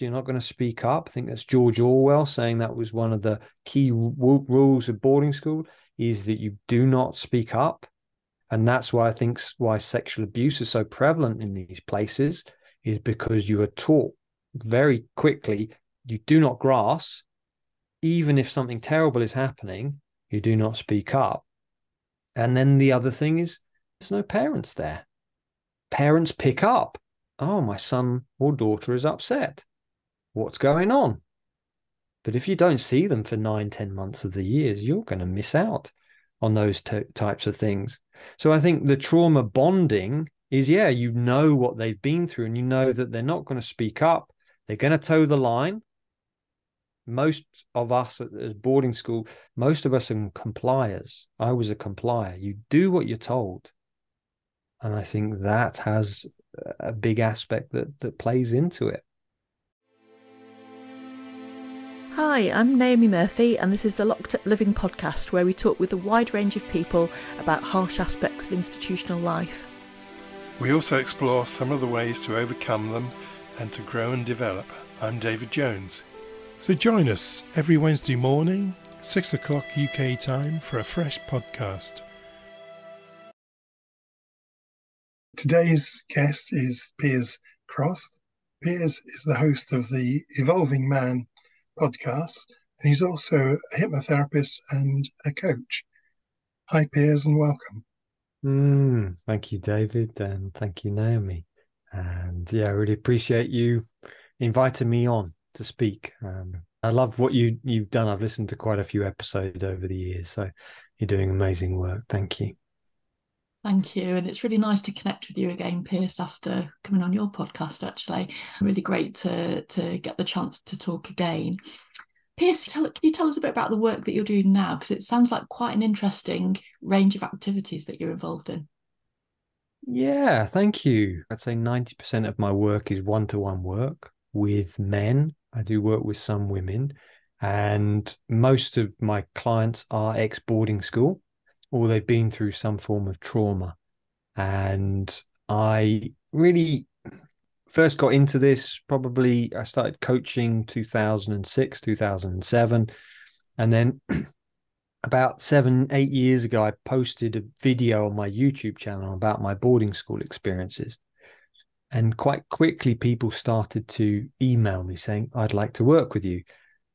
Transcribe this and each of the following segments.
you're not going to speak up. I think that's George Orwell saying that was one of the key w- rules of boarding school is that you do not speak up. And that's why I think why sexual abuse is so prevalent in these places is because you are taught very quickly you do not grass, even if something terrible is happening, you do not speak up. And then the other thing is there's no parents there. Parents pick up. Oh, my son or daughter is upset. What's going on? But if you don't see them for nine, ten months of the years, you're going to miss out on those t- types of things. So I think the trauma bonding is, yeah, you know what they've been through and you know that they're not going to speak up. They're going to toe the line. Most of us as boarding school, most of us are compliers. I was a complier. You do what you're told. And I think that has a big aspect that that plays into it. Hi, I'm Naomi Murphy, and this is the Locked Up Living podcast where we talk with a wide range of people about harsh aspects of institutional life. We also explore some of the ways to overcome them and to grow and develop. I'm David Jones. So join us every Wednesday morning, 6 o'clock UK time, for a fresh podcast. Today's guest is Piers Cross. Piers is the host of the Evolving Man podcast, and he's also a hypnotherapist and a coach. Hi, Piers, and welcome. Mm, thank you, David, and thank you, Naomi. And yeah, I really appreciate you inviting me on to speak. Um, I love what you you've done. I've listened to quite a few episodes over the years, so you're doing amazing work. Thank you. Thank you. And it's really nice to connect with you again, Piers, after coming on your podcast, actually. Really great to, to get the chance to talk again. Piers, tell, can you tell us a bit about the work that you're doing now? Because it sounds like quite an interesting range of activities that you're involved in. Yeah, thank you. I'd say 90% of my work is one to one work with men. I do work with some women, and most of my clients are ex boarding school or they've been through some form of trauma. And I really first got into this probably, I started coaching 2006, 2007. And then about seven, eight years ago, I posted a video on my YouTube channel about my boarding school experiences. And quite quickly, people started to email me saying, I'd like to work with you.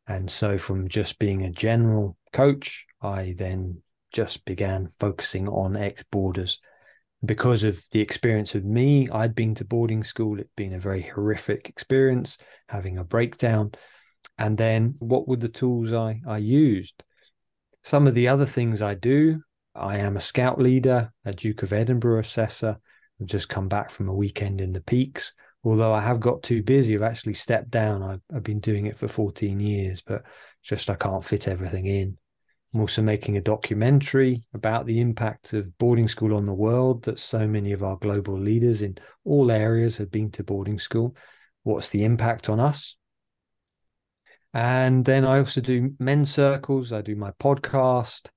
And so, from just being a general coach, I then just began focusing on ex boarders. Because of the experience of me, I'd been to boarding school. It'd been a very horrific experience, having a breakdown. And then what were the tools I, I used? Some of the other things I do, I am a scout leader, a Duke of Edinburgh assessor. I've just come back from a weekend in the peaks. Although I have got too busy, I've actually stepped down. I've, I've been doing it for 14 years, but just I can't fit everything in. I'm also making a documentary about the impact of boarding school on the world that so many of our global leaders in all areas have been to boarding school. What's the impact on us? And then I also do men's circles, I do my podcast,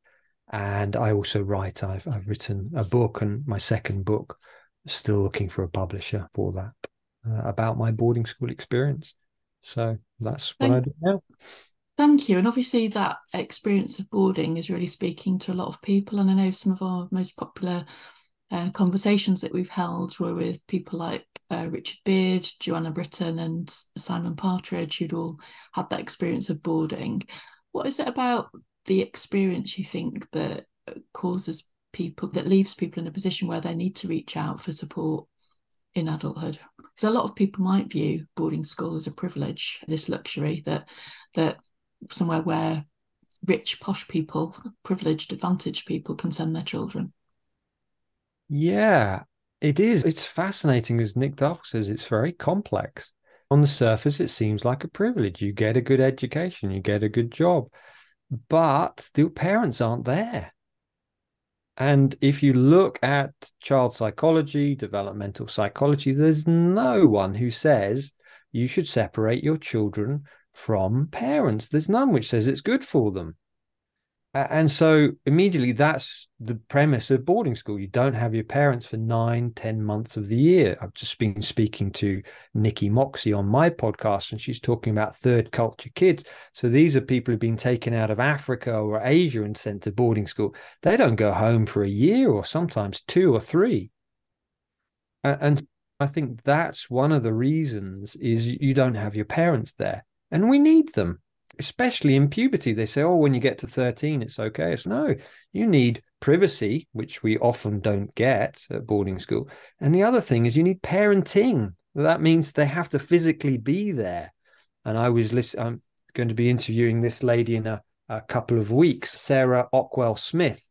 and I also write. I've, I've written a book, and my second book, still looking for a publisher for that, uh, about my boarding school experience. So that's what Thank- I do now. Thank you. And obviously, that experience of boarding is really speaking to a lot of people. And I know some of our most popular uh, conversations that we've held were with people like uh, Richard Beard, Joanna Britton, and Simon Partridge, who'd all had that experience of boarding. What is it about the experience you think that causes people, that leaves people in a position where they need to reach out for support in adulthood? Because a lot of people might view boarding school as a privilege, this luxury that that somewhere where rich, posh people, privileged, advantaged people can send their children. Yeah, it is. It's fascinating, as Nick Duff says, it's very complex. On the surface, it seems like a privilege. You get a good education, you get a good job, but the parents aren't there. And if you look at child psychology, developmental psychology, there's no one who says you should separate your children from parents. There's none which says it's good for them. and so immediately that's the premise of boarding school. You don't have your parents for nine ten months of the year. I've just been speaking to nikki moxie on my podcast and she's talking about third culture kids. So these are people who've been taken out of africa or asia and sent to boarding school. They don't go home for a year or sometimes two or three. And i think that's one of the reasons is you don't have your parents there and we need them especially in puberty. They say, oh, when you get to 13, it's okay. It's no, you need privacy, which we often don't get at boarding school. And the other thing is you need parenting. That means they have to physically be there. And I was listening, I'm going to be interviewing this lady in a, a couple of weeks, Sarah Ockwell Smith.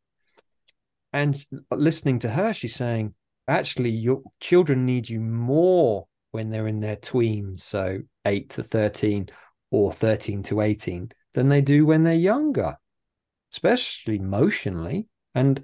And listening to her, she's saying, actually, your children need you more when they're in their tweens, so 8 to 13, or 13 to 18 than they do when they're younger, especially emotionally. And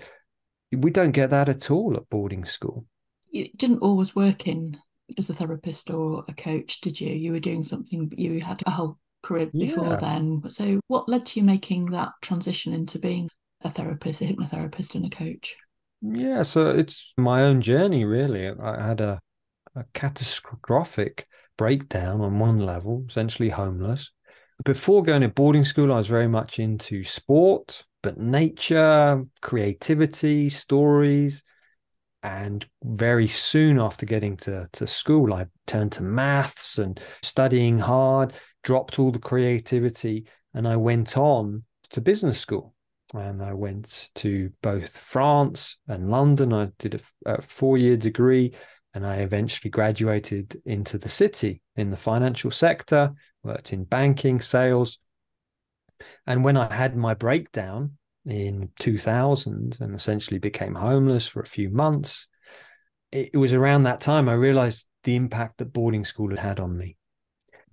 we don't get that at all at boarding school. You didn't always work in as a therapist or a coach, did you? You were doing something, you had a whole career before yeah. then. So, what led to you making that transition into being a therapist, a hypnotherapist, and a coach? Yeah, so it's my own journey, really. I had a, a catastrophic breakdown on one level, essentially homeless. Before going to boarding school, I was very much into sport, but nature, creativity, stories. And very soon after getting to, to school, I turned to maths and studying hard, dropped all the creativity, and I went on to business school. And I went to both France and London. I did a, a four year degree and I eventually graduated into the city in the financial sector, worked in banking, sales. And when I had my breakdown in 2000 and essentially became homeless for a few months, it was around that time I realized the impact that boarding school had had on me.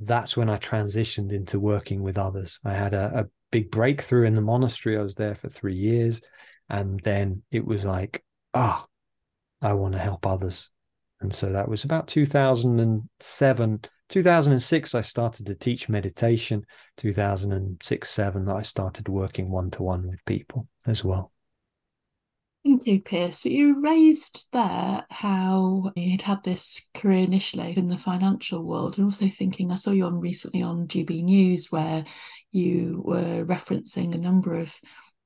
That's when I transitioned into working with others. I had a, a big breakthrough in the monastery. I was there for three years. And then it was like, ah, oh, I want to help others. And so that was about 2007. 2006, I started to teach meditation. 2006, 7, that I started working one to one with people as well. Thank you, Piers. So You raised there how you'd had this career initially in the financial world, and also thinking I saw you on recently on GB News where you were referencing a number of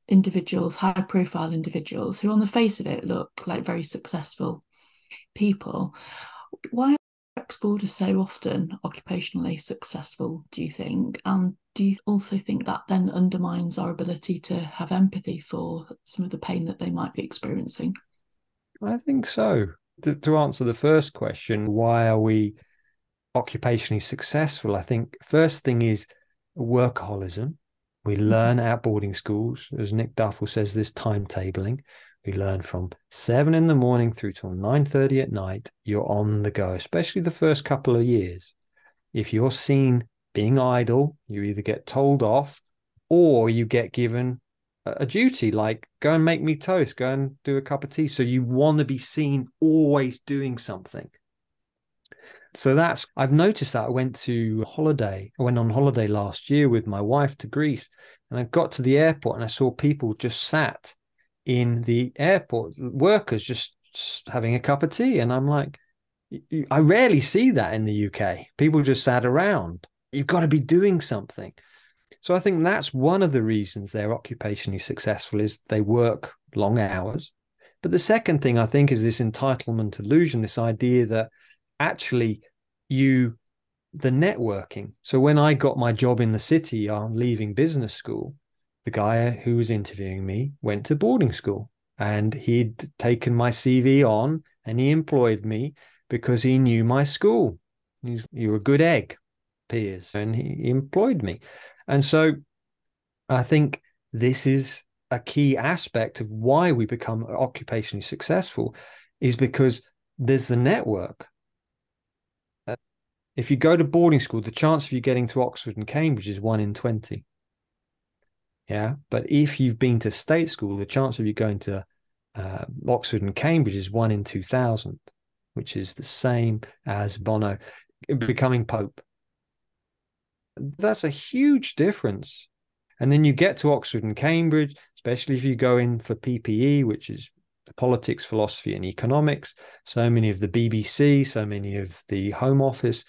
individuals, high profile individuals, who on the face of it look like very successful people. Why are exporters so often occupationally successful, do you think? And do you also think that then undermines our ability to have empathy for some of the pain that they might be experiencing? I think so. To, to answer the first question, why are we occupationally successful? I think first thing is workaholism. We mm-hmm. learn at boarding schools, as Nick Duffell says, this timetabling. We learn from seven in the morning through till nine thirty at night. You're on the go, especially the first couple of years. If you're seen being idle, you either get told off or you get given a duty like go and make me toast, go and do a cup of tea. So you want to be seen always doing something. So that's I've noticed that I went to holiday. I went on holiday last year with my wife to Greece, and I got to the airport and I saw people just sat in the airport, workers just having a cup of tea. And I'm like, I rarely see that in the UK. People just sat around. You've got to be doing something. So I think that's one of the reasons they're occupationally successful is they work long hours. But the second thing I think is this entitlement illusion, this idea that actually you the networking. So when I got my job in the city on leaving business school, the guy who was interviewing me went to boarding school and he'd taken my CV on and he employed me because he knew my school. He's, you're a good egg, Piers, and he employed me. And so I think this is a key aspect of why we become occupationally successful is because there's the network. Uh, if you go to boarding school, the chance of you getting to Oxford and Cambridge is one in 20. Yeah. But if you've been to state school, the chance of you going to uh, Oxford and Cambridge is one in 2000, which is the same as Bono becoming Pope. That's a huge difference. And then you get to Oxford and Cambridge, especially if you go in for PPE, which is politics, philosophy, and economics. So many of the BBC, so many of the Home Office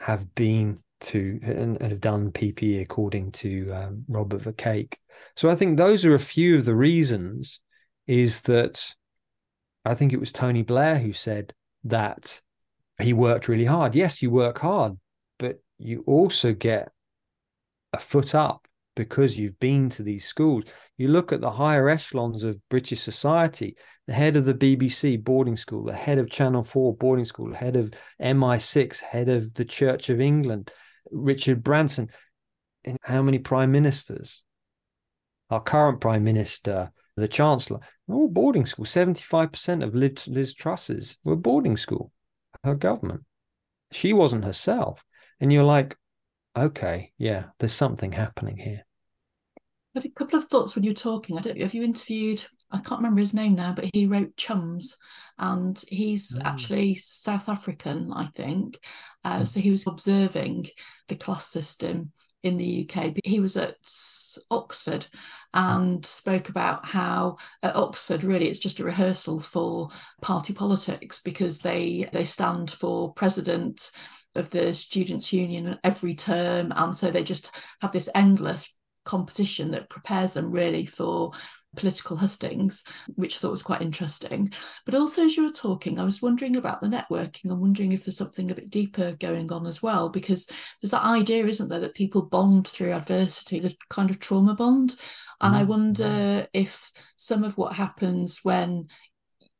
have been to and, have done PPE according to um, Robert Verkaik. So I think those are a few of the reasons. Is that I think it was Tony Blair who said that he worked really hard. Yes, you work hard, but you also get a foot up because you've been to these schools. You look at the higher echelons of British society, the head of the BBC boarding school, the head of Channel 4 boarding school, head of MI6, head of the Church of England, Richard Branson. And how many prime ministers? Our current prime minister, the chancellor, all boarding school. 75% of Liz, Liz Truss's were boarding school, her government. She wasn't herself. And you're like, okay, yeah, there's something happening here. Had a couple of thoughts when you're talking. I don't have you interviewed, I can't remember his name now, but he wrote Chums and he's mm. actually South African, I think. Uh, mm. So he was observing the class system in the UK. But he was at Oxford and spoke about how at Oxford really it's just a rehearsal for party politics because they they stand for president of the students union every term and so they just have this endless competition that prepares them really for political hustings, which I thought was quite interesting. But also, as you were talking, I was wondering about the networking I'm wondering if there's something a bit deeper going on as well, because there's that idea, isn't there, that people bond through adversity, the kind of trauma bond. And mm-hmm. I wonder if some of what happens when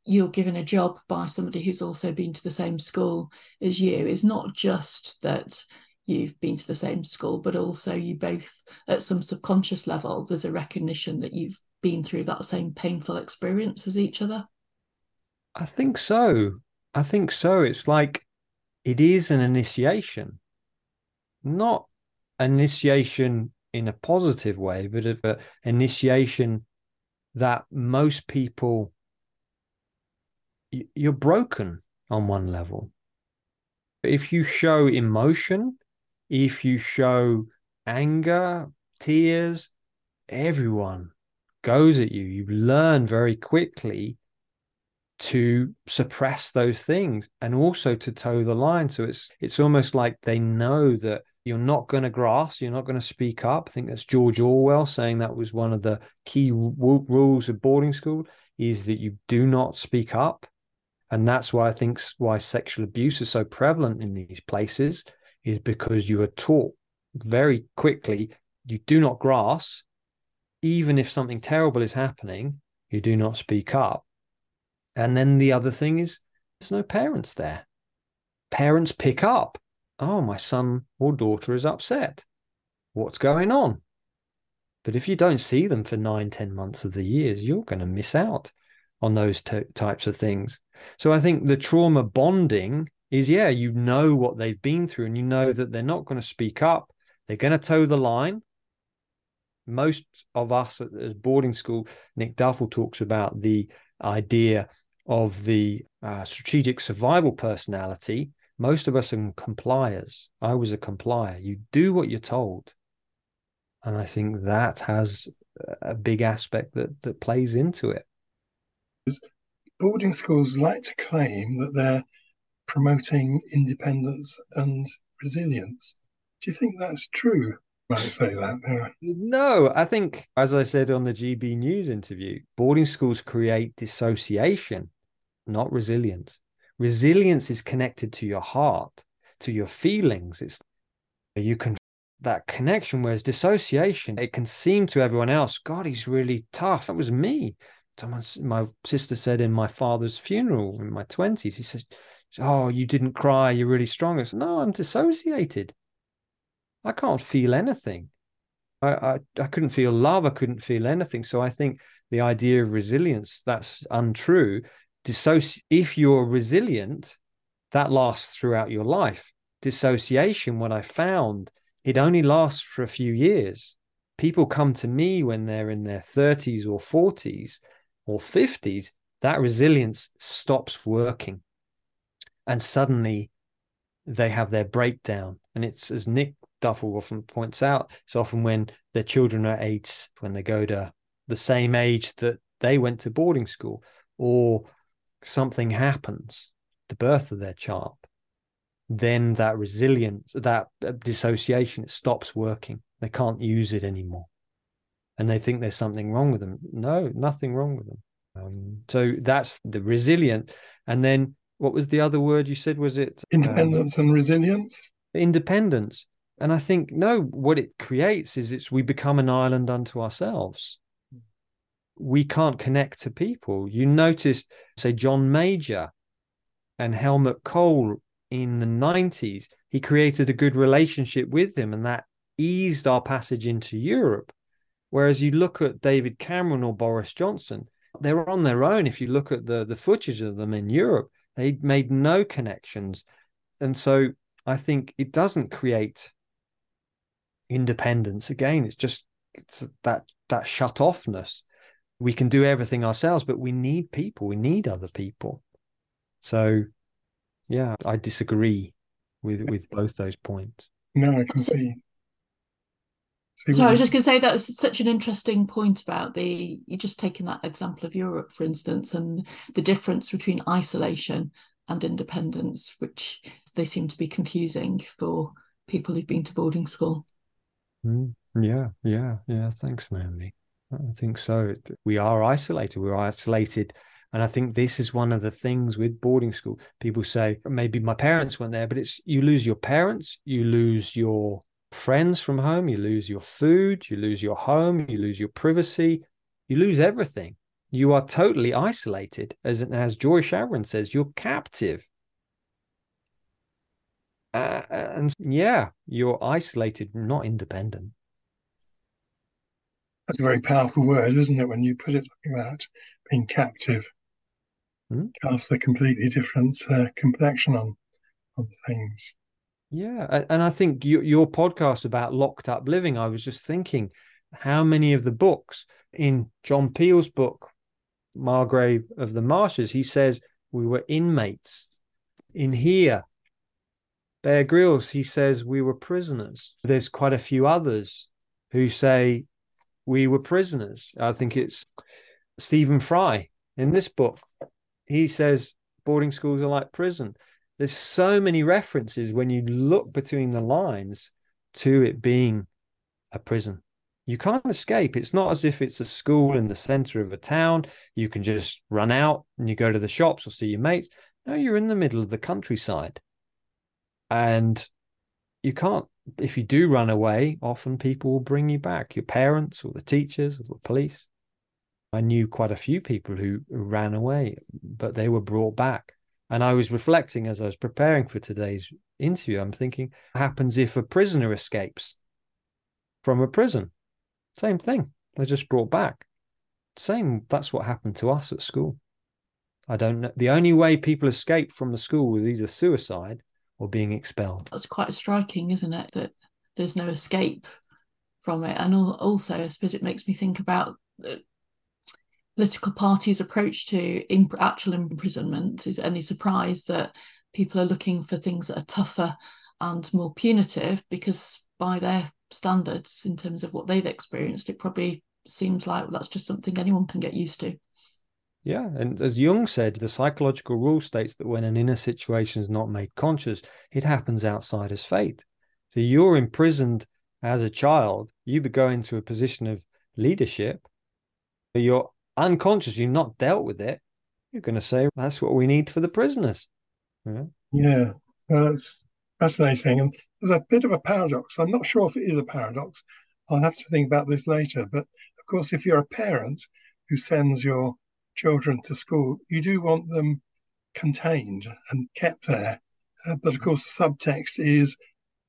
you're given a job by somebody who's also been to the same school as you is not just that you've been to the same school, but also you both, at some subconscious level, there's a recognition that you've been through that same painful experience as each other? I think so. I think so. It's like it is an initiation, not an initiation in a positive way, but of an initiation that most people you're broken on one level. If you show emotion, if you show anger, tears, everyone goes at you, you learn very quickly to suppress those things and also to toe the line. So it's it's almost like they know that you're not going to grass, you're not going to speak up. I think that's George Orwell saying that was one of the key w- rules of boarding school is that you do not speak up. And that's why I think why sexual abuse is so prevalent in these places is because you are taught very quickly you do not grass even if something terrible is happening, you do not speak up. And then the other thing is, there's no parents there. Parents pick up. Oh, my son or daughter is upset. What's going on? But if you don't see them for nine, ten months of the years, you're going to miss out on those t- types of things. So I think the trauma bonding is, yeah, you know what they've been through and you know that they're not going to speak up. They're going to toe the line most of us as boarding school, Nick Duffell talks about the idea of the uh, strategic survival personality. Most of us are compliers. I was a complier. You do what you're told. And I think that has a big aspect that, that plays into it. Boarding schools like to claim that they're promoting independence and resilience. Do you think that's true? might say that. No, I think, as I said on the GB News interview, boarding schools create dissociation, not resilience. Resilience is connected to your heart, to your feelings. It's you can that connection, whereas dissociation, it can seem to everyone else, God, he's really tough. That was me. Someone, my sister said in my father's funeral in my 20s, he says, Oh, you didn't cry, you're really strong. I said, No, I'm dissociated. I can't feel anything. I, I, I couldn't feel love. I couldn't feel anything. So I think the idea of resilience that's untrue. Dissoci- if you're resilient, that lasts throughout your life. Dissociation, what I found, it only lasts for a few years. People come to me when they're in their 30s or 40s or 50s. That resilience stops working. And suddenly they have their breakdown. And it's as Nick Duffell often points out, it's often when their children are eight, when they go to the same age that they went to boarding school, or something happens, the birth of their child, then that resilience, that uh, dissociation stops working. They can't use it anymore. And they think there's something wrong with them. No, nothing wrong with them. Um, so that's the resilient. And then what was the other word you said? Was it independence um, and resilience? Independence. And I think, no, what it creates is it's we become an island unto ourselves. We can't connect to people. You noticed, say, John Major and Helmut Kohl in the 90s, he created a good relationship with them, and that eased our passage into Europe. Whereas you look at David Cameron or Boris Johnson, they're on their own. If you look at the, the footage of them in Europe, they made no connections. And so I think it doesn't create independence. Again, it's just it's that that shut offness. We can do everything ourselves, but we need people. We need other people. So yeah, I disagree with with both those points. No, I can see. So I was just going to say that was such an interesting point about the you just taking that example of Europe, for instance, and the difference between isolation and independence, which they seem to be confusing for people who've been to boarding school. Mm, yeah, yeah, yeah. Thanks, Naomi. I think so. We are isolated. We're isolated and I think this is one of the things with boarding school. People say, maybe my parents weren't there, but it's you lose your parents, you lose your friends from home, you lose your food, you lose your home, you lose your privacy, you lose everything. You are totally isolated. As, as Joy Schaverien says, you're captive. Uh, and yeah, you're isolated, not independent. That's a very powerful word, isn't it? When you put it like that, being captive mm. casts a completely different uh, complexion on on things. Yeah, and I think your, your podcast about locked up living, I was just thinking how many of the books in John Peel's book, Margrave of the Marshes, he says we were inmates. In here, Bear Grylls, he says we were prisoners. There's quite a few others who say we were prisoners. I think it's Stephen Fry in this book he says boarding schools are like prison. There's so many references when you look between the lines to it being a prison. You can't escape. It's not as if it's a school in the center of a town. You can just run out and you go to the shops or see your mates. No, you're in the middle of the countryside. And you can't, if you do run away, often people will bring you back, your parents or the teachers or the police. I knew quite a few people who ran away, but they were brought back. And I was reflecting as I was preparing for today's interview, I'm thinking, what happens if a prisoner escapes from a prison? Same thing. They're just brought back. Same, that's what happened to us at school. I don't know. The only way people escape from the school was either suicide or being expelled. That's quite striking, isn't it? That there's no escape from it. And also, I suppose it makes me think about uh, political parties' approach to actual imprisonment is any surprise that people are looking for things that are tougher and more punitive because by their standards in terms of what they've experienced it probably seems like that's just something anyone can get used to. Yeah and as jung said the psychological rule states that when an inner situation is not made conscious it happens outside as fate. So you're imprisoned as a child you go into a position of leadership you're unconscious, you've not dealt with it, you're going to say that's what we need for the prisoners. Yeah, yeah well, that's fascinating. And there's a bit of a paradox. I'm not sure if it is a paradox. I'll have to think about this later. But of course, if you're a parent who sends your children to school, you do want them contained and kept there. Uh, but of course, the subtext is,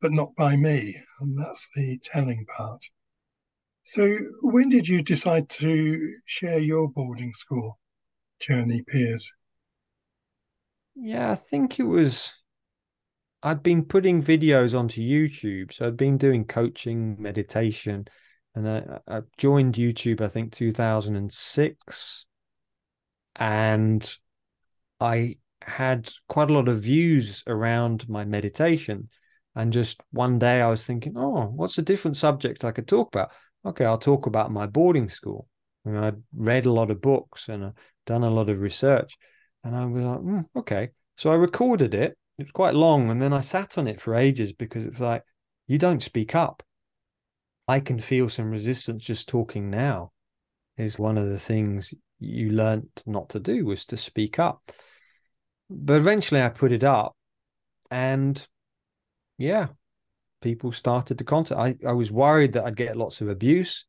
but not by me. And that's the telling part. So, when did you decide to share your boarding school journey, Piers? Yeah, I think it was. I'd been putting videos onto YouTube. So I'd been doing coaching, meditation, and I, I joined YouTube, I think 2006. And I had quite a lot of views around my meditation. And just one day I was thinking, oh, what's a different subject I could talk about? Okay, I'll talk about my boarding school. I'd read a lot of books and I'd done a lot of research. And I was like, mm, okay. So I recorded it. It was quite long. And then I sat on it for ages because it was like, you don't speak up. I can feel some resistance just talking now. Is one of the things you learned not to do was to speak up. But eventually I put it up and yeah, people started to contact. I, I was worried that I'd get lots of abuse.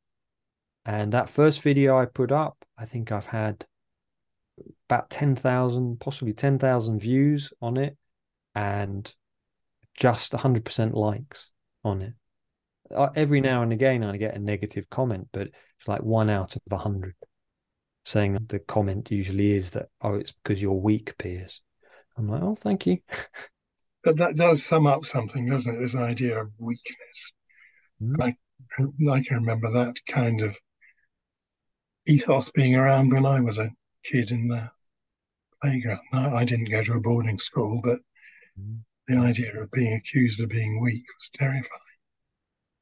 And that first video I put up, I think I've had about 10,000, possibly 10,000 views on it and just 100% likes on it. Uh, every now and again, I get a negative comment, but it's like one out of a 100 saying the comment usually is that, oh, it's because you're weak, Piers. I'm like, oh, thank you. but that does sum up something, doesn't it? This idea of weakness. Mm. I, I can remember that kind of ethos being around when I was a kid in the playground. I didn't go to a boarding school, but mm. the idea of being accused of being weak was terrifying.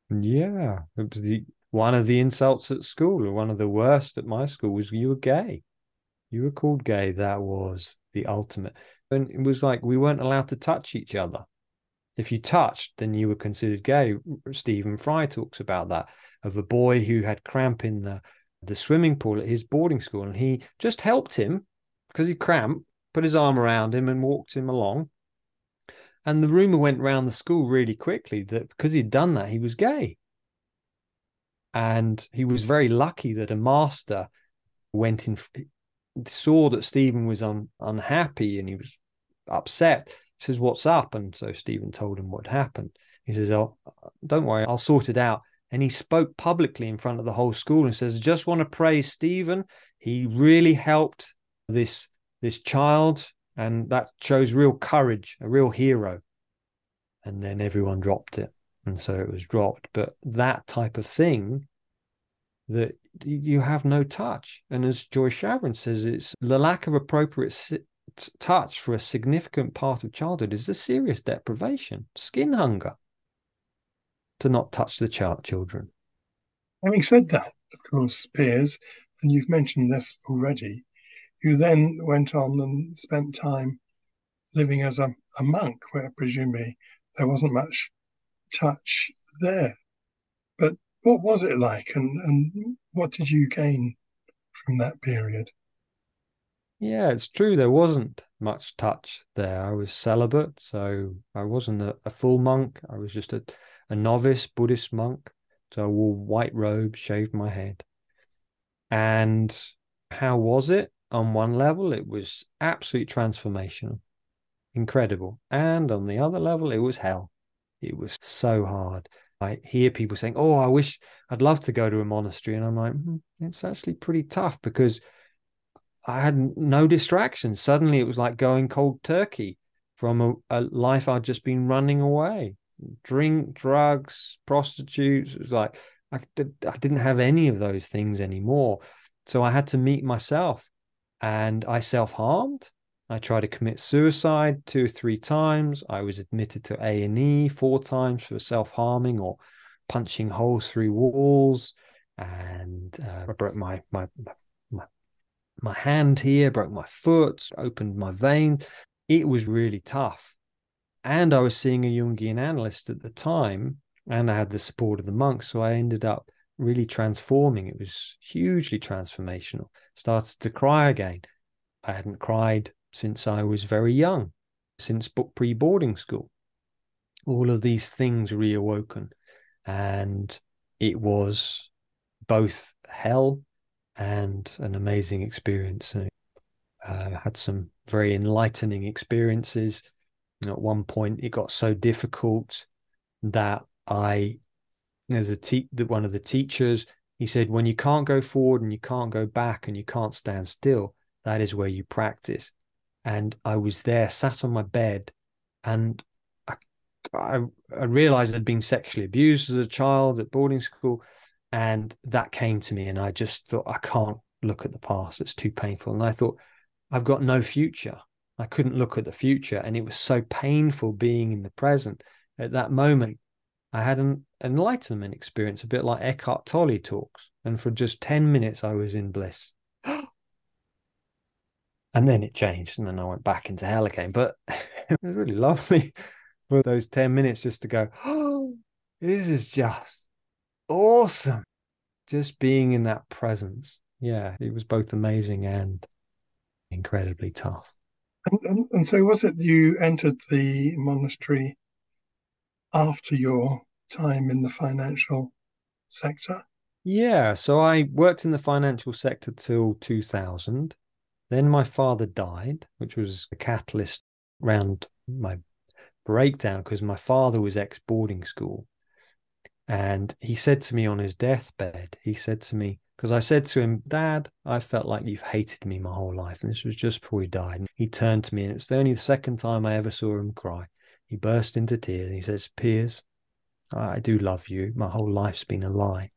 Yeah, it was the one of the insults at school, or one of the worst at my school, was you were gay. You were called gay. That was the ultimate. And it was like we weren't allowed to touch each other. If you touched, then you were considered gay. Stephen Fry talks about that of a boy who had cramp in the the swimming pool at his boarding school, and he just helped him because he cramped, put his arm around him and walked him along. And the rumor went round the school really quickly that because he'd done that, he was gay. And he was very lucky that a master went in, saw that Stephen was un, unhappy and he was upset. He says, What's up? And so Stephen told him what happened. He says, Oh, don't worry, I'll sort it out and he spoke publicly in front of the whole school and says, "Just want to praise Stephen. He really helped this this child, and that shows real courage, a real hero." And then everyone dropped it, and so it was dropped. But that type of thing, that you have no touch, and as Joy Schaverien says, it's the lack of appropriate touch for a significant part of childhood is a serious deprivation, skin hunger to not touch the child children. Having said that, of course, Piers, and you've mentioned this already, you then went on and spent time living as a, a monk, where presumably there wasn't much touch there. But what was it like, and, and what did you gain from that period? Yeah, it's true. There wasn't much touch there. I was celibate, so I wasn't a, a full monk. I was just a a novice Buddhist monk. So I wore white robes, shaved my head. And how was it? On one level, it was absolutely transformational, incredible. And on the other level, it was hell. It was so hard. I hear people saying, Oh, I wish I'd love to go to a monastery. And I'm like, hmm, It's actually pretty tough because I had no distractions. Suddenly, it was like going cold turkey from a, a life I'd just been running away drink, drugs, prostitutes. It was like I, did, I didn't have any of those things anymore. So I had to meet myself and I self harmed. I tried to commit suicide two or three times. I was admitted to A and E four times for self harming or punching holes through walls, and uh, I broke my my my my hand here, broke my foot, opened my vein. It was really tough, and I was seeing a Jungian analyst at the time, and I had the support of the monks. So I ended up really transforming. It was hugely transformational. Started to cry again. I hadn't cried since I was very young, since pre boarding school. All of these things reawoken. And it was both hell and an amazing experience. I uh, had some very enlightening experiences at one point, it got so difficult that I, as a te- one of the teachers, he said, when you can't go forward and you can't go back and you can't stand still, that is where you practice. And I was there, sat on my bed, and I, I, I realized I'd been sexually abused as a child at boarding school. And that came to me, and I just thought, I can't look at the past. It's too painful. And I thought, I've got no future. I couldn't look at the future. And it was so painful being in the present. At that moment, I had an enlightenment experience, a bit like Eckhart Tolle talks. And for just 10 minutes, I was in bliss. And then it changed. And then I went back into hell again. But it was really lovely for those 10 minutes just to go, oh, this is just awesome. Just being in that presence. Yeah, it was both amazing and incredibly tough. And, and, and so, was it you entered the monastery after your time in the financial sector? Yeah, so I worked in the financial sector till 2000. Then my father died, which was a catalyst around my breakdown because my father was ex boarding school. And he said to me on his deathbed, he said to me, because I said to him, Dad, I felt like you've hated me my whole life. And this was just before he died. And he turned to me, and it was the only second time I ever saw him cry. He burst into tears and he says, Piers, I do love you. My whole life's been a lie.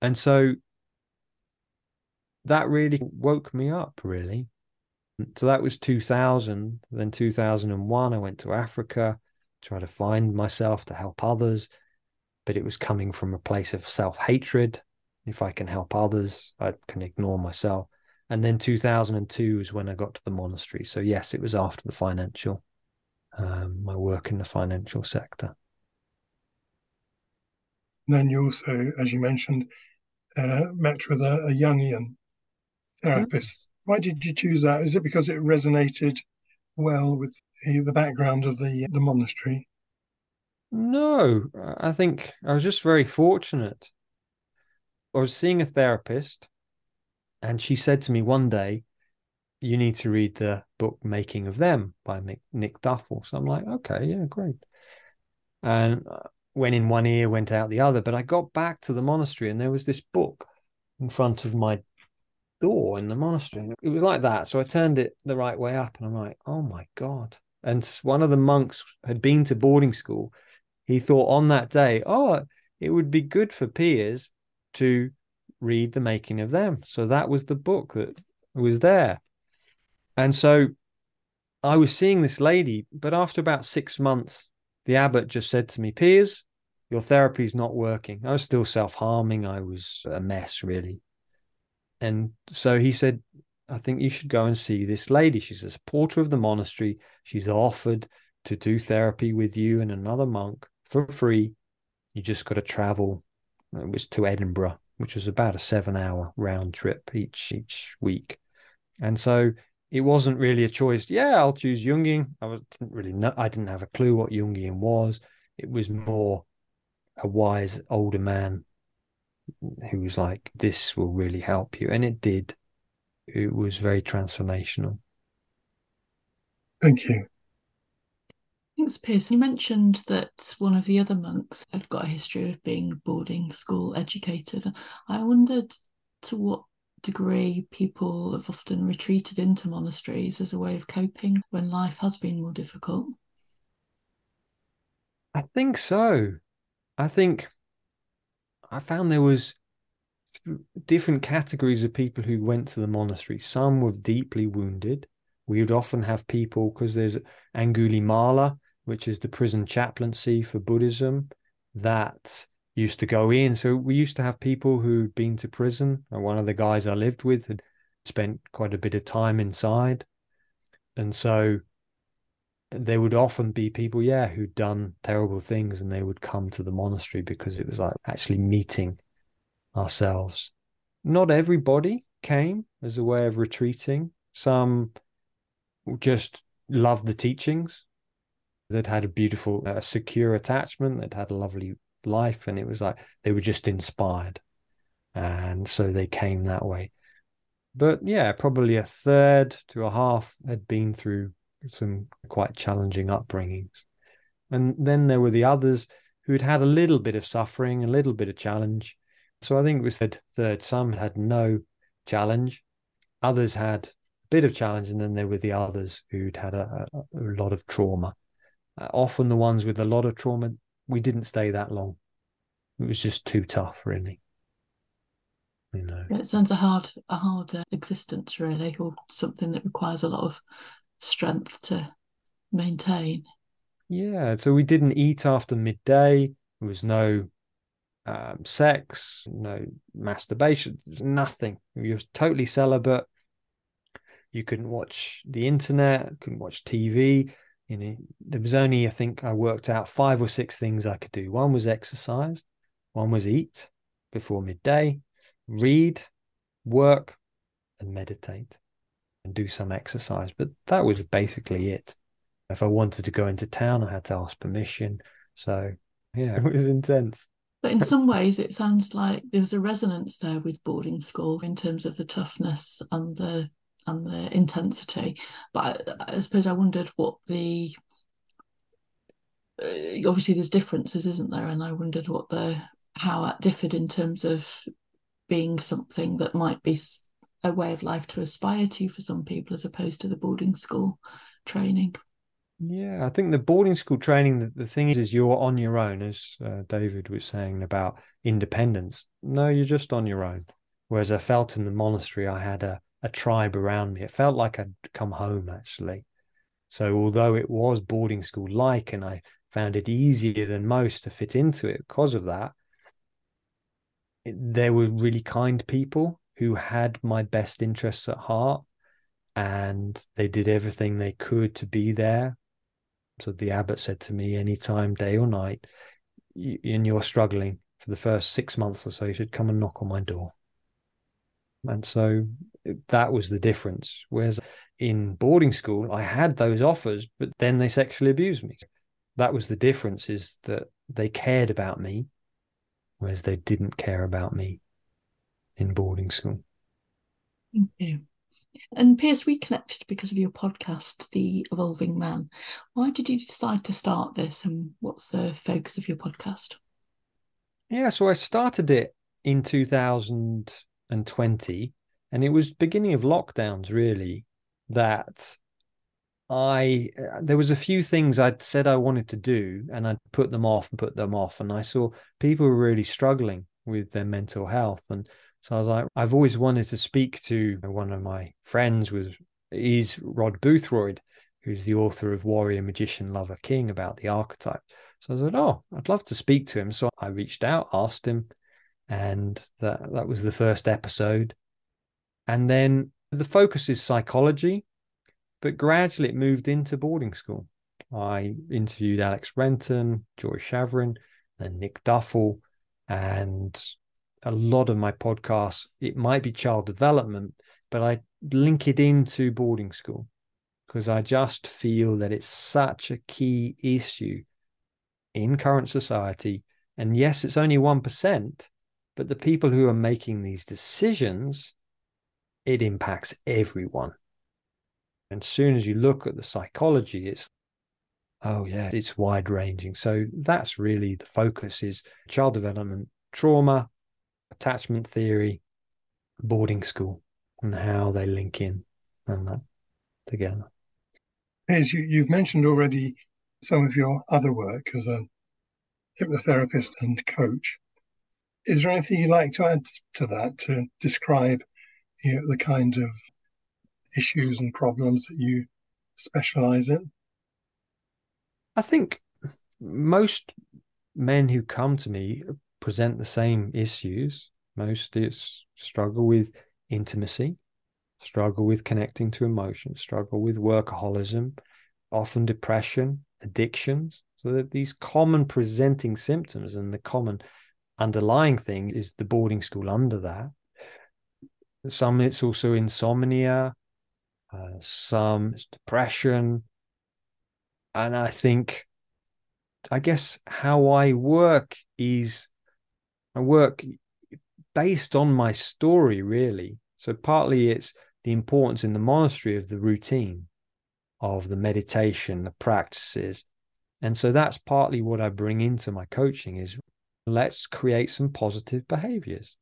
And so that really woke me up, really. So that was 2000. Then 2001, I went to Africa, to try to find myself to help others. But it was coming from a place of self hatred. If I can help others, I can ignore myself. And then 2002 is when I got to the monastery. So, yes, it was after the financial um, my work in the financial sector. Then you also, as you mentioned, uh, met with a, a Jungian therapist. Mm-hmm. Why did you choose that? Is it because it resonated well with the, the background of the the monastery? No, I think I was just very fortunate. I was seeing a therapist, and she said to me one day, you need to read the book Making of Them by Nick Duffell. So I'm like, okay, yeah, great. And uh, went in one ear, went out the other. But I got back to the monastery and there was this book in front of my door in the monastery. It was like that. So I turned it the right way up and I'm like, oh my God. And one of the monks had been to boarding school. He thought on that day, oh, it would be good for Piers to read the making of them. So that was the book that was there. And so I was seeing this lady, but after about six months, the abbot just said to me, Piers, your therapy is not working. I was still self harming. I was a mess, really. And so he said, I think you should go and see this lady. She's a supporter of the monastery. She's offered to do therapy with you and another monk for free. You just got to travel. It was to Edinburgh, which was about a seven hour round trip each each week. And so it wasn't really a choice. Yeah, I'll choose Jungian. I was, didn't really know. I didn't have a clue what Jungian was. It was more a wise older man who was like, "This will really help you," and it did. It was very transformational. Thank you. Thanks, Piers. You mentioned that one of the other monks had got a history of being boarding school educated. I wondered to what degree, people have often retreated into monasteries as a way of coping when life has been more difficult? I think so. I think I found there was different categories of people who went to the monastery. Some were deeply wounded. We would often have people because there's Angulimala, which is the prison chaplaincy for Buddhism, that used to go in. So we used to have people who'd been to prison. And One of the guys I lived with had spent quite a bit of time inside. And so there would often be people, yeah, who'd done terrible things and they would come to the monastery because it was like actually meeting ourselves. Not everybody came as a way of retreating. Some just loved the teachings that had a beautiful, uh, secure attachment, that had a lovely life and it was like they were just inspired and so they came that way but yeah probably a third to a half had been through some quite challenging upbringings and then there were the others who'd had a little bit of suffering a little bit of challenge so i think it was that third some had no challenge others had a bit of challenge and then there were the others who'd had a, a, a lot of trauma uh, often the ones with a lot of trauma we didn't stay that long. It was just too tough, really. You know, it sounds a hard, a hard uh, existence, really, or something that requires a lot of strength to maintain. Yeah. So we didn't eat after midday. There was no um, sex, no masturbation, nothing. You were totally celibate. You couldn't watch the internet, couldn't watch TV. You know, there was only, I think, I worked out five or six things I could do. One was exercise, one was eat before midday, read, work, and meditate and do some exercise. But that was basically it. If I wanted to go into town, I had to ask permission. So, yeah, it was intense. But in some ways, it sounds like there's a resonance there with boarding school in terms of the toughness and the and the intensity. But I, I suppose I wondered what the uh, obviously there's differences, isn't there? And I wondered what the how that differed in terms of being something that might be a way of life to aspire to for some people as opposed to the boarding school training. Yeah, I think the boarding school training, the, the thing is, is you're on your own, as uh, David was saying about independence. No, you're just on your own. Whereas I felt in the monastery, I had a, a tribe around me. It felt like I'd come home, actually. So, although it was boarding school like, and I found it easier than most to fit into it because of that, there were really kind people who had my best interests at heart and they did everything they could to be there so the abbot said to me, anytime, day or night, and you're struggling for the first six months or so, you should come and knock on my door. And so eh, that was the difference. Whereas in boarding school, I had those offers, but then they sexually abused me. That was the difference is that they cared about me, whereas they didn't care about me in boarding school. Thank you. And Piers, we connected because of your podcast, The Evolving Man. Why did you decide to start this and what's the focus of your podcast? Yeah, so I started it in 2020 and it was beginning of lockdowns really that I uh, there was a few things I'd said I wanted to do and I'd put them off and put them off and I saw people were really struggling with their mental health and so I was like, I've always wanted to speak to one of my friends with is Rod Boothroyd, who's the author of Warrior, Magician, Lover, King about the archetype. So I said, Oh, I'd love to speak to him. So I reached out, asked him, and that, that was the first episode. And then the focus is psychology, but gradually it moved into boarding school. I interviewed Alex Renton, Joy Schaverien, then Nick Duffell, and a lot of my podcasts, it might be child development, but I link it into boarding school because I just feel that it's such a key issue in current society. And yes, it's only 1%, but the people who are making these decisions, it impacts everyone. And soon as you look at the psychology, it's oh yeah, it's wide ranging. So that's really the focus is child development, trauma, attachment theory, boarding school, and how they link in and that together. As you, you've mentioned already some of your other work as a hypnotherapist and coach. Is there anything you'd like to add to that to describe you know, the kind of issues and problems that you specialize in? I think most men who come to me present the same issues. Mostly it's struggle with intimacy, struggle with connecting to emotions, struggle with workaholism, often depression, addictions. So that these common presenting symptoms and the common underlying thing is the boarding school under that. Some it's also insomnia, uh, some it's depression. And I think, I guess how I work is I work based on my story, really. So partly it's the importance in the monastery of the routine, of the meditation, the practices. And so that's partly what I bring into my coaching is let's create some positive behaviors.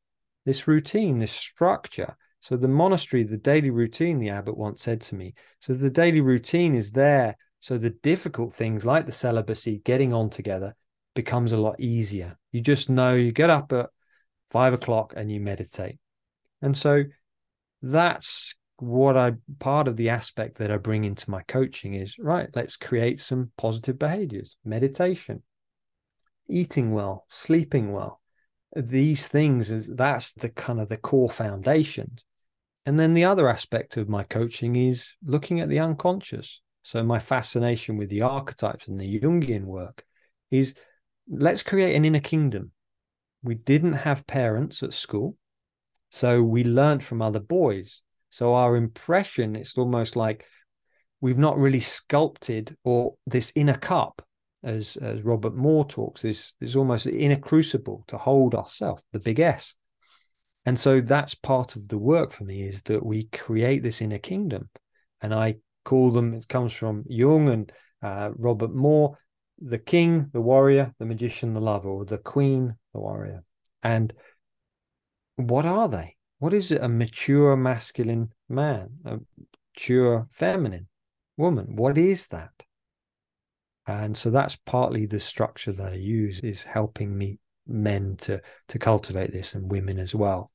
This routine, this structure. So the monastery, the daily routine, the abbot once said to me. So the daily routine is there. So the difficult things like the celibacy, getting on together, becomes a lot easier. You just know you get up at five o'clock and you meditate. And so that's what I part of the aspect that I bring into my coaching is right, let's create some positive behaviors, meditation, eating well, sleeping well. These things is that's the kind of the core foundations. And then the other aspect of my coaching is looking at the unconscious. So my fascination with the archetypes and the Jungian work is let's create an inner kingdom. We didn't have parents at school. So we learned from other boys so our impression, it's almost like we've not really sculpted or this inner cup, as as Robert Moore talks, this is almost the inner crucible to hold ourselves, the big S. And so that's part of the work for me is that we create this inner kingdom. And I call them, it comes from Jung and uh, Robert Moore, the king, the warrior, the magician, the lover, or the queen, the warrior. And what are they? What is it? A mature masculine man, a mature feminine woman. What is that? And so that's partly the structure that I use is helping me men to to cultivate this and women as well.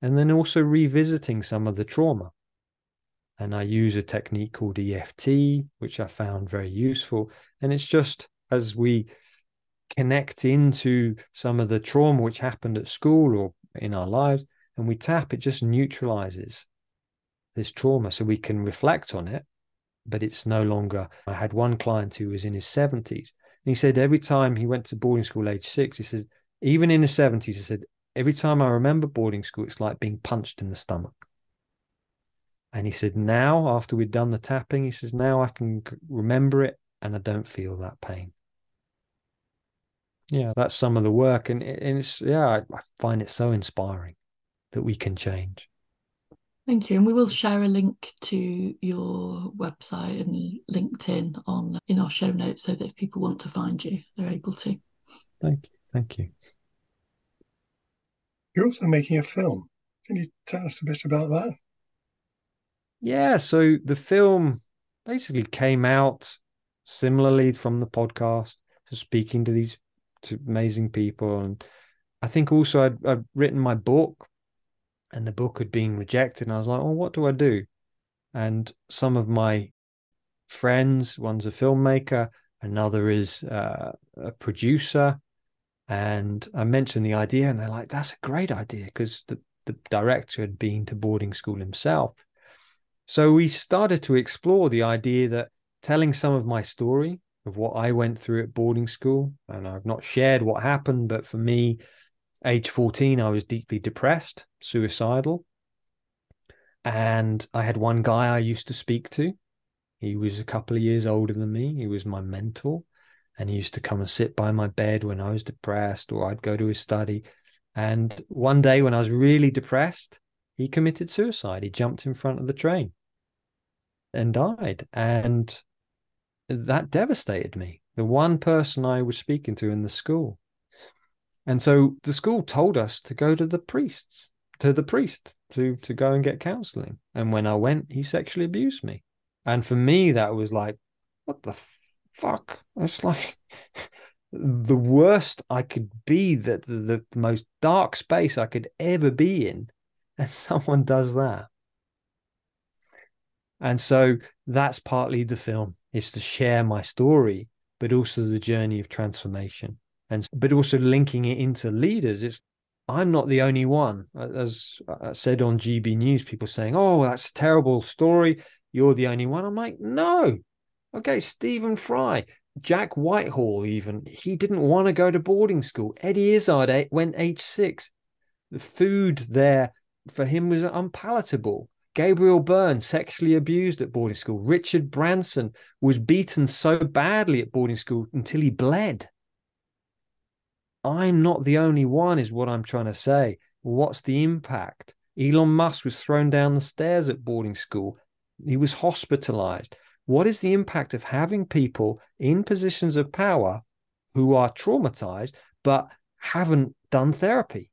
And then also revisiting some of the trauma. And I use a technique called EFT, which I found very useful. And it's just as we connect into some of the trauma which happened at school or in our lives, and we tap, it just neutralizes this trauma so we can reflect on it. But it's no longer. I had one client who was in his 70s, and he said every time he went to boarding school age six, he says, even in his 70s, he said, every time I remember boarding school, it's like being punched in the stomach. And he said, now, after we'd done the tapping, he says, now I can remember it and I don't feel that pain. Yeah, that's some of the work. And, it's, yeah, I, I find it so inspiring that we can change. Thank you. And we will share a link to your website and LinkedIn on in our show notes so that if people want to find you, they're able to. Thank you. Thank you. You're also making a film. Can you tell us a bit about that? Yeah, so the film basically came out similarly from the podcast, to speaking to these amazing people. And I think also I'd, I'd written my book and the book had been rejected. And I was like, well, what do I do? And some of my friends, one's a filmmaker, another is uh, a producer. And I mentioned the idea, and they're like, that's a great idea because the, the director had been to boarding school himself. So we started to explore the idea that telling some of my story of what I went through at boarding school, and I've not shared what happened, but for me, age 14, I was deeply depressed, suicidal. And I had one guy I used to speak to. He was a couple of years older than me. He was my mentor. And he used to come and sit by my bed when I was depressed, or I'd go to his study. And one day when I was really depressed, he committed suicide. He jumped in front of the train and died. And that devastated me. The one person I was speaking to in the school. And so the school told us to go to the priests, to the priest, to to go and get counseling. And when I went, he sexually abused me. And for me, that was like, what the fuck? It's like the worst I could be, that the, the most dark space I could ever be in, and someone does that. And so that's partly the film. Is to share my story, but also the journey of transformation. And but also linking it into leaders. It's i'm not the only one. As I said on gb news people saying oh that's a terrible story. You're the only one. I'm like no. Okay stephen fry jack whitehall even he didn't want to go to boarding school. Eddie izzard eh, went age six. The food there for him was unpalatable Gabriel Byrne sexually abused at boarding school. Richard Branson was beaten so badly at boarding school until he bled. I'm not the only one, is what I'm trying to say. What's the impact? Elon Musk was thrown down the stairs at boarding school. He was hospitalized. What is the impact of having people in positions of power who are traumatized but haven't done therapy?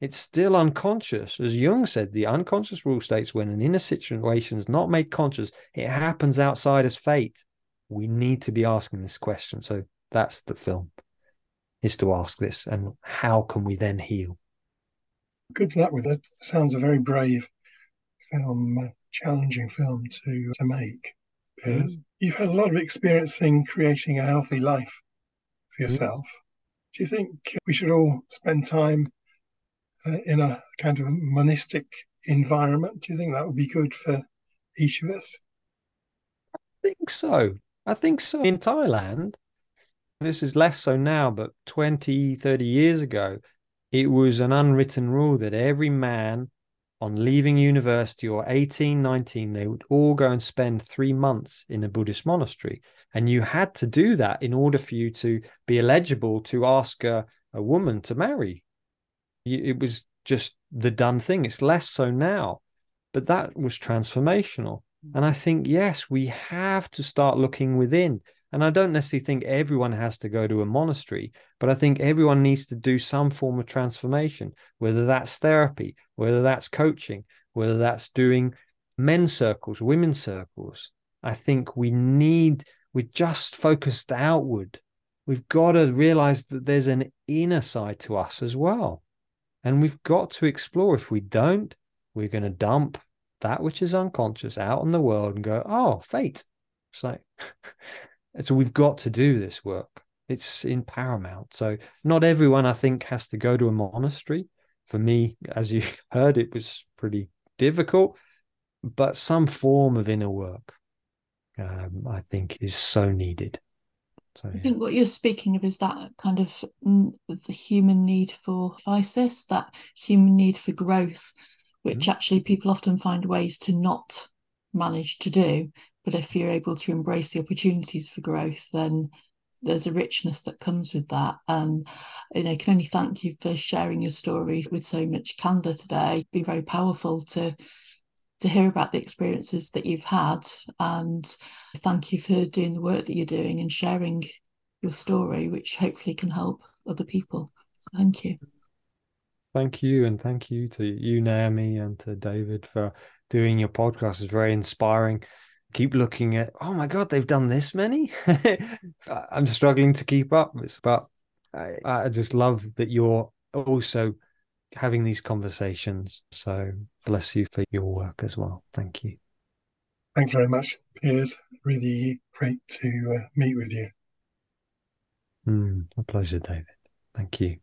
It's still unconscious. As Jung said, the unconscious rule states when an inner situation is not made conscious, it happens outside as fate. We need to be asking this question. So that's the film is to ask this and how can we then heal good luck with that sounds a very brave film, challenging film to, to make. Mm. You've had a lot of experience in creating a healthy life for yourself. Mm. Do you think we should all spend time uh, in a kind of monastic environment? Do you think that would be good for each of us? I think so. I think so. In Thailand, this is less so now, but 20, 30 years ago, it was an unwritten rule that every man on leaving university or 18, 19, they would all go and spend three months in a Buddhist monastery. And you had to do that in order for you to be eligible to ask a, a woman to marry. It was just the done thing. It's less so now, but that was transformational. And I think, yes, we have to start looking within. And I don't necessarily think everyone has to go to a monastery, but I think everyone needs to do some form of transformation, whether that's therapy, whether that's coaching, whether that's doing men's circles, women's circles. I think we need, we're just focused outward. We've got to realize that there's an inner side to us as well. And we've got to explore. If we don't, we're going to dump that which is unconscious out in the world and go, oh, fate. It's like, so we've got to do this work. It's in paramount. So not everyone, I think, has to go to a monastery. For me, as you heard, it was pretty difficult, but some form of inner work, um, I think, is so needed. So, yeah. I think what you're speaking of is that kind of the human need for vices, that human need for growth, which mm-hmm. actually people often find ways to not manage to do but if you're able to embrace the opportunities for growth, then there's a richness that comes with that. And you know, I can only thank you for sharing your story with so much candor today. It's been very powerful to to hear about the experiences that you've had and thank you for doing the work that you're doing and sharing your story, which hopefully can help other people. Thank you. Thank you, and thank you to you, Naomi, and to David for doing your podcast. It's very inspiring keep looking at oh my god they've done this many i'm struggling to keep up but I, I just love that you're also having these conversations. So bless you for your work as well. Thank you. Thank you very much piers. Really great to uh, meet with you. Mm, a pleasure david. Thank you